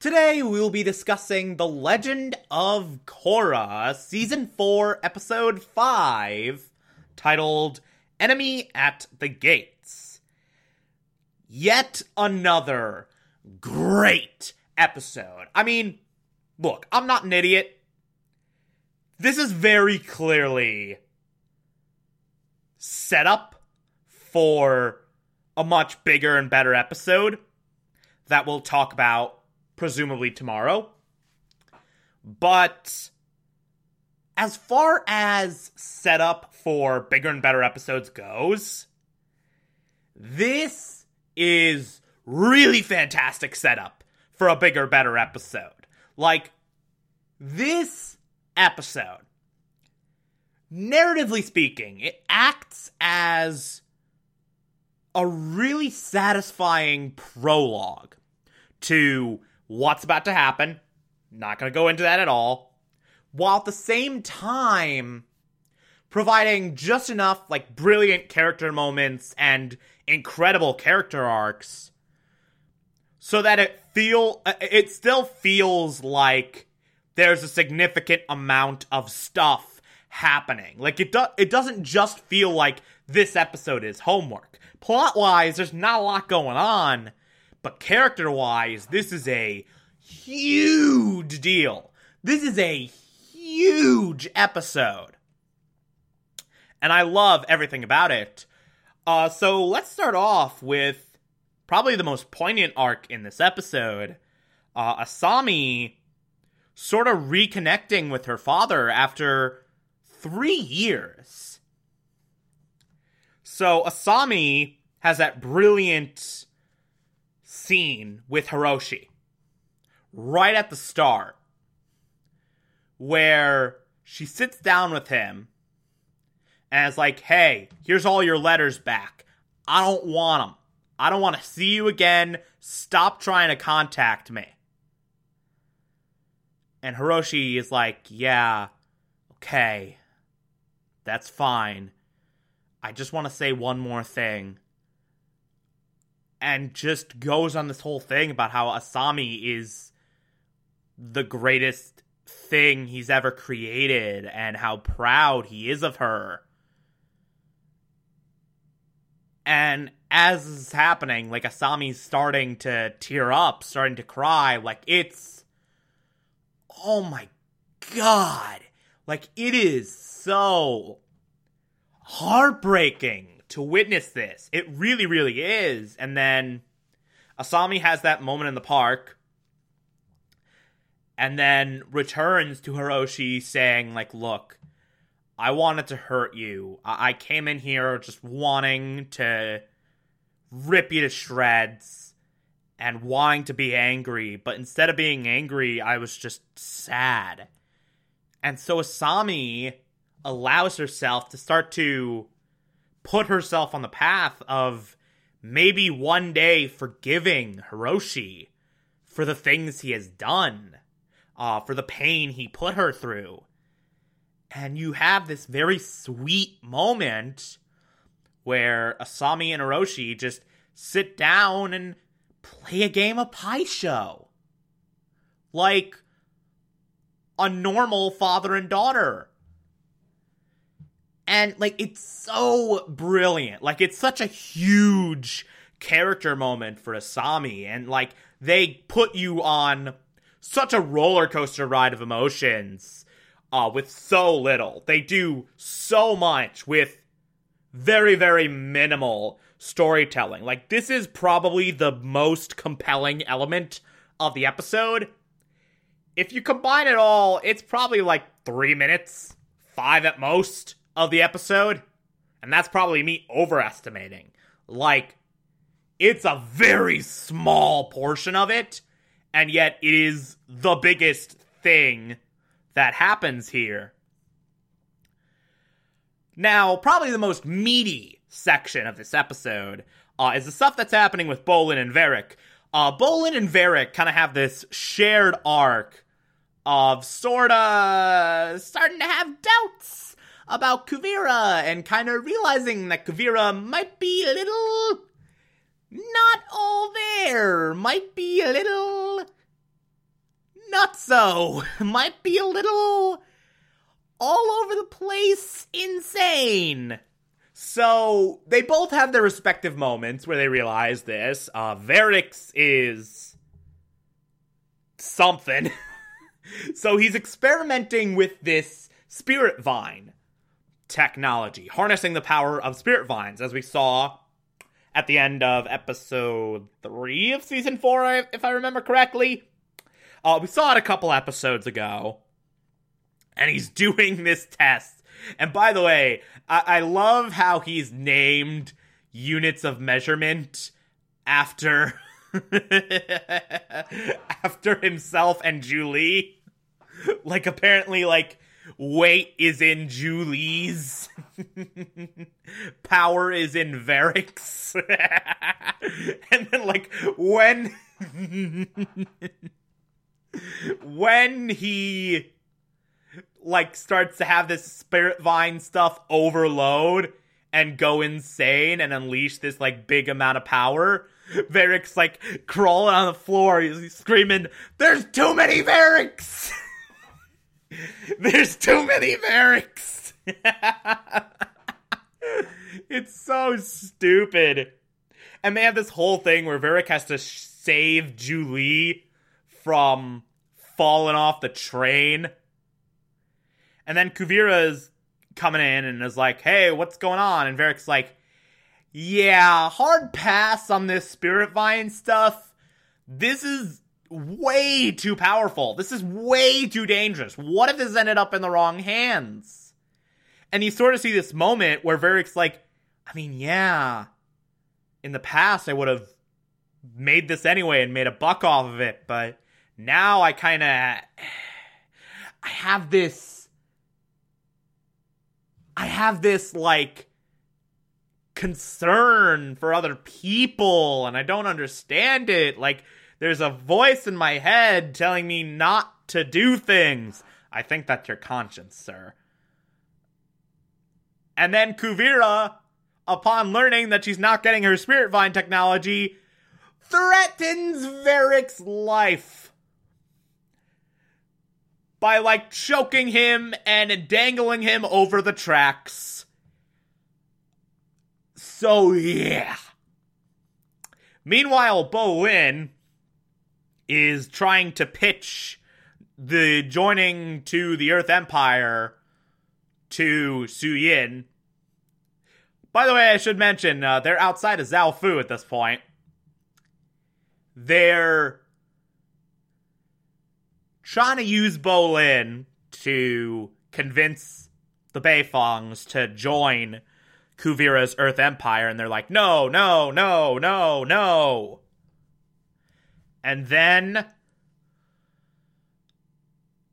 Today we will be discussing The Legend of Korra, Season 4, Episode 5, titled Enemy at the Gates. Yet another great episode. I mean, look, I'm not an idiot. This is very clearly set up for a much bigger and better episode that we'll talk about presumably tomorrow. But as far as setup for bigger and better episodes goes, this is really fantastic setup for a bigger, better episode. Like, this episode, narratively speaking, it acts as a really satisfying prologue to what's about to happen. Not going to go into that at all. While at the same time providing just enough like brilliant character moments and incredible character arcs so that it feel uh, it still feels like there's a significant amount of stuff happening. Like it do- it doesn't just feel like this episode is homework. Plot-wise, there's not a lot going on, but character-wise, this is a huge deal. This is a huge episode. And I love everything about it. Uh, so let's start off with probably the most poignant arc in this episode. Uh, Asami sort of reconnecting with her father after three years. So Asami has that brilliant scene with Hiroshi right at the start where she sits down with him and is like, hey, here's all your letters back. I don't want them. I don't want to see you again. Stop trying to contact me. And Hiroshi is like, yeah, okay, that's fine. I just want to say one more thing. And just goes on this whole thing about how Asami is the greatest thing he's ever created and how proud he is of her. And as this is happening, like Asami's starting to tear up, starting to cry, like it's oh my god. Like it is so heartbreaking to witness this. It really, really is. And then Asami has that moment in the park and then returns to Hiroshi saying, like, look, I wanted to hurt you. I, I came in here just wanting to rip you to shreds and wanting to be angry, but instead of being angry, I was just sad. And so Asami allows herself to start to put herself on the path of maybe one day forgiving Hiroshi for the things he has done, uh, for the pain he put her through. And you have this very sweet moment where Asami and Hiroshi just sit down and play a game of Pai Sho. Like a normal father and daughter. And like it's so brilliant. Like it's such a huge character moment for Asami and like they put you on such a roller coaster ride of emotions uh, with so little. They do so much with very, very minimal storytelling. Like, this is probably the most compelling element of the episode. If you combine it all, it's probably like three minutes, five at most of the episode. And that's probably me overestimating. Like, it's a very small portion of it, and yet it is the biggest thing that happens here. Now, probably the most meaty section of this episode uh, is the stuff that's happening with Bolin and Varrick. Uh, Bolin and Varrick kind of have this shared arc of sorta starting to have doubts about Kuvira and kind of realizing that Kuvira might be a little not all there, might be a little not so, might be a little all over the place insane. So they both have their respective moments where they realize this. Uh, Varrick's is something. so he's experimenting with this spirit vine technology, harnessing the power of spirit vines, as we saw at the end of episode three of season four, if I remember correctly. Uh, we saw it a couple episodes ago, and he's doing this test. And by the way, I, I love how he's named units of measurement after after himself and Zhu Li. Like apparently, like weight is in Zhu Li's, power is in Varricks, and then like when when he like starts to have this spirit vine stuff overload and go insane and unleash this like big amount of power. Varrick's like crawling on the floor, he's screaming, "There's too many Varricks! There's too many Varricks!" it's so stupid. And they have this whole thing where Varrick has to save Zhu Li from falling off the train. And then Kuvira is coming in and is like, hey, what's going on? And Varrick's like, yeah, hard pass on this Spirit Vine stuff. This is way too powerful. This is way too dangerous. What if this ended up in the wrong hands? And you sort of see this moment where Varrick's like, I mean, yeah, in the past I would have made this anyway and made a buck off of it, but now I kind of I have this I have this like concern for other people and I don't understand it. Like there's a voice in my head telling me not to do things. I think that's your conscience, sir. And then Kuvira, upon learning that she's not getting her spirit vine technology, threatens Varrick's life by like choking him and dangling him over the tracks. So yeah. Meanwhile, Bolin is trying to pitch the joining to the Earth Empire to Suyin. By the way, I should mention uh, they're outside of Zaofu at this point. They're trying to use Bolin to convince the Beifongs to join Kuvira's Earth Empire, and they're like, no, no, no, no, no. And then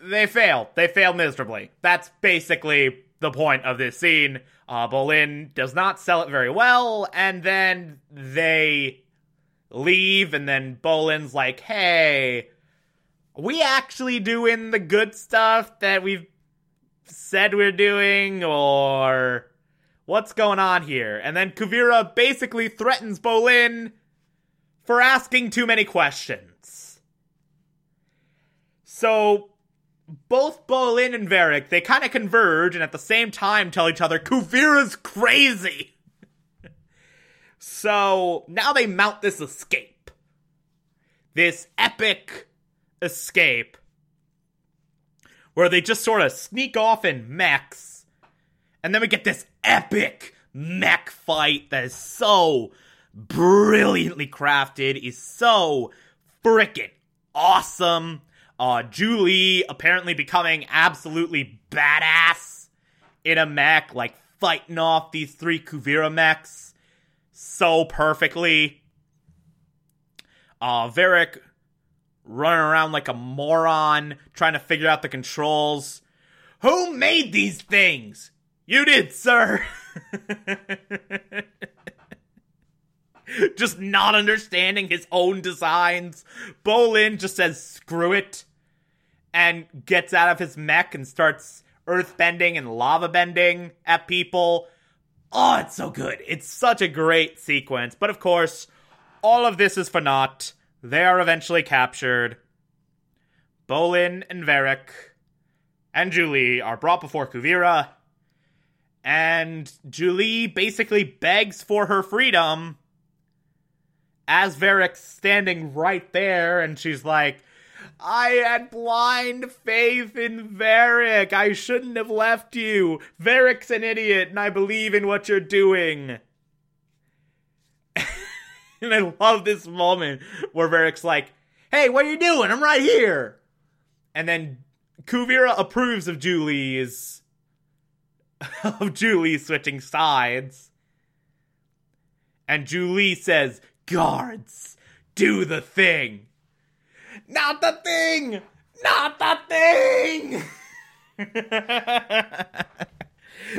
they fail. They fail miserably. That's basically the point of this scene. Uh, Bolin does not sell it very well, and then they leave, and then Bolin's like, hey, we actually doing the good stuff that we've said we're doing, or what's going on here? And then Kuvira basically threatens Bolin for asking too many questions. So both Bolin and Varrick, they kind of converge and at the same time tell each other Kuvira's crazy. so now they mount this escape. This epic escape where they just sort of sneak off in mechs. And then we get this epic mech fight that is so brilliantly crafted, is so freaking awesome. Uh, Li apparently becoming absolutely badass in a mech, like fighting off these three Kuvira mechs so perfectly. Uh, Varrick running around like a moron, trying to figure out the controls. Who made these things? You did, sir. just not understanding his own designs. Bolin just says screw it and gets out of his mech and starts earth bending and lava bending at people. Oh, it's so good. It's such a great sequence. But of course, all of this is for naught. They are eventually captured. Bolin and Varrick and Zhu Li are brought before Kuvira. And Zhu Li basically begs for her freedom as Varrick's standing right there, and she's like, I had blind faith in Varrick. I shouldn't have left you. Varrick's an idiot, and I believe in what you're doing. and I love this moment where Varrick's like, Hey, what are you doing? I'm right here. And then Kuvira approves of Zhu Li's of Li switching sides. And Zhu Li says, Guards, do the thing. Not the thing! Not the thing!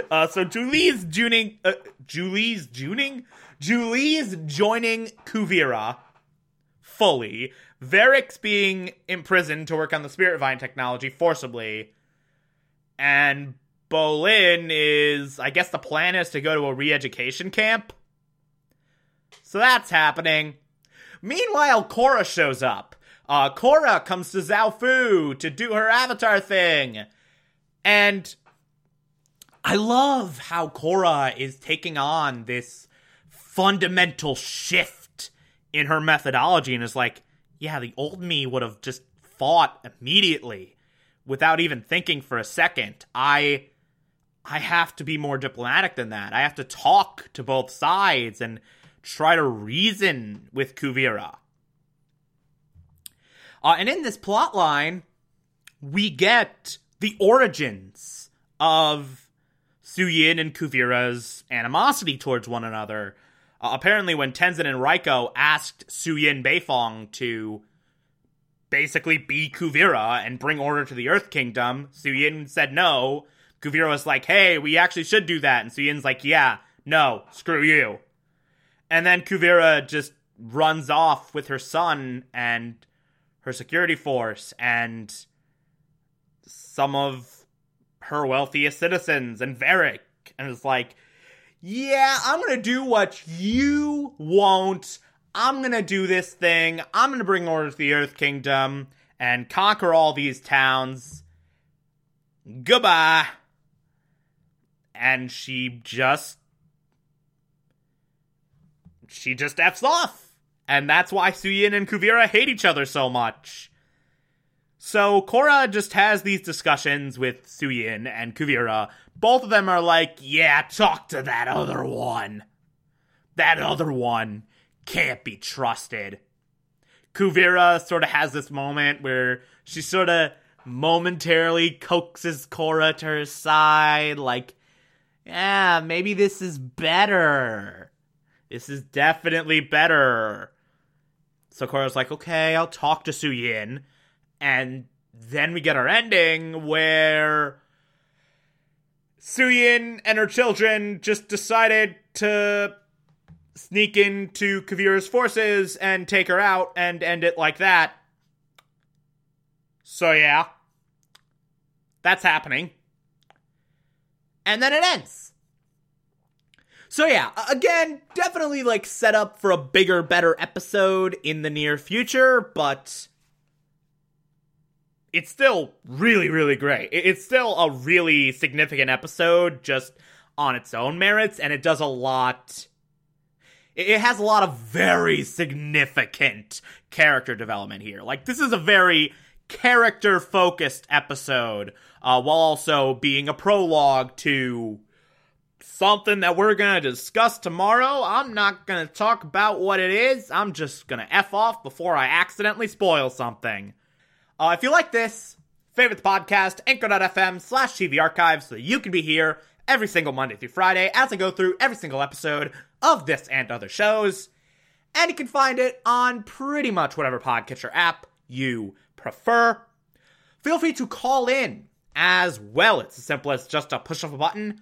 uh, so Zhu Li's juning, uh, Zhu Li's juning? Zhu Li's joining Kuvira fully. Varrick's being imprisoned to work on the Spirit Vine technology forcibly. And Bolin is, I guess the plan is to go to a re education camp. So that's happening. Meanwhile, Korra shows up. Uh, Korra comes to Zaofu to do her avatar thing. And I love how Korra is taking on this fundamental shift in her methodology and is like, yeah, the old me would have just fought immediately without even thinking for a second. I I have to be more diplomatic than that. I have to talk to both sides and try to reason with Kuvira. Uh, and in this plot line, we get the origins of Suyin and Kuvira's animosity towards one another. Uh, apparently, when Tenzin and Raiko asked Suyin Beifong to basically be Kuvira and bring order to the Earth Kingdom, Suyin said no. Kuvira was like, hey, we actually should do that. And Suyin's like, yeah, no, screw you. And then Kuvira just runs off with her son and her security force and some of her wealthiest citizens and Varrick. And it's like, yeah, I'm gonna do what you won't. I'm gonna do this thing. I'm gonna bring order to the Earth Kingdom and conquer all these towns. Goodbye. And she just. She just F's off. And that's why Suyin and Kuvira hate each other so much. So Korra just has these discussions with Suyin and Kuvira. Both of them are like, yeah, talk to that other one. That other one can't be trusted. Kuvira sort of has this moment where she sort of momentarily coaxes Korra to her side, like, yeah, maybe this is better. This is definitely better. So Korra's like, okay, I'll talk to Suyin. And then we get our ending where Suyin and her children just decided to sneak into Kuvira's forces and take her out and end it like that. So yeah. That's happening. And then it ends. So yeah, again, definitely like set up for a bigger, better episode in the near future, but it's still really, really great. It's still a really significant episode just on its own merits, and it does a lot. It has a lot of very significant character development here. Like, this is a very character focused episode, uh, while also being a prologue to something that we're gonna discuss tomorrow. I'm not gonna talk about what it is, I'm just gonna F off before I accidentally spoil something. Uh, if you like this, favorite the podcast, anchor.fm slash TV archives so you can be here every single Monday through Friday as I go through every single episode of this and other shows. And you can find it on pretty much whatever podcatcher app you prefer. Feel free to call in as well. It's as simple as just a push of a button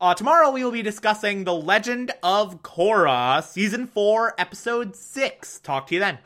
Uh, tomorrow we will be discussing The Legend of Korra, Season 4, Episode 6. Talk to you then.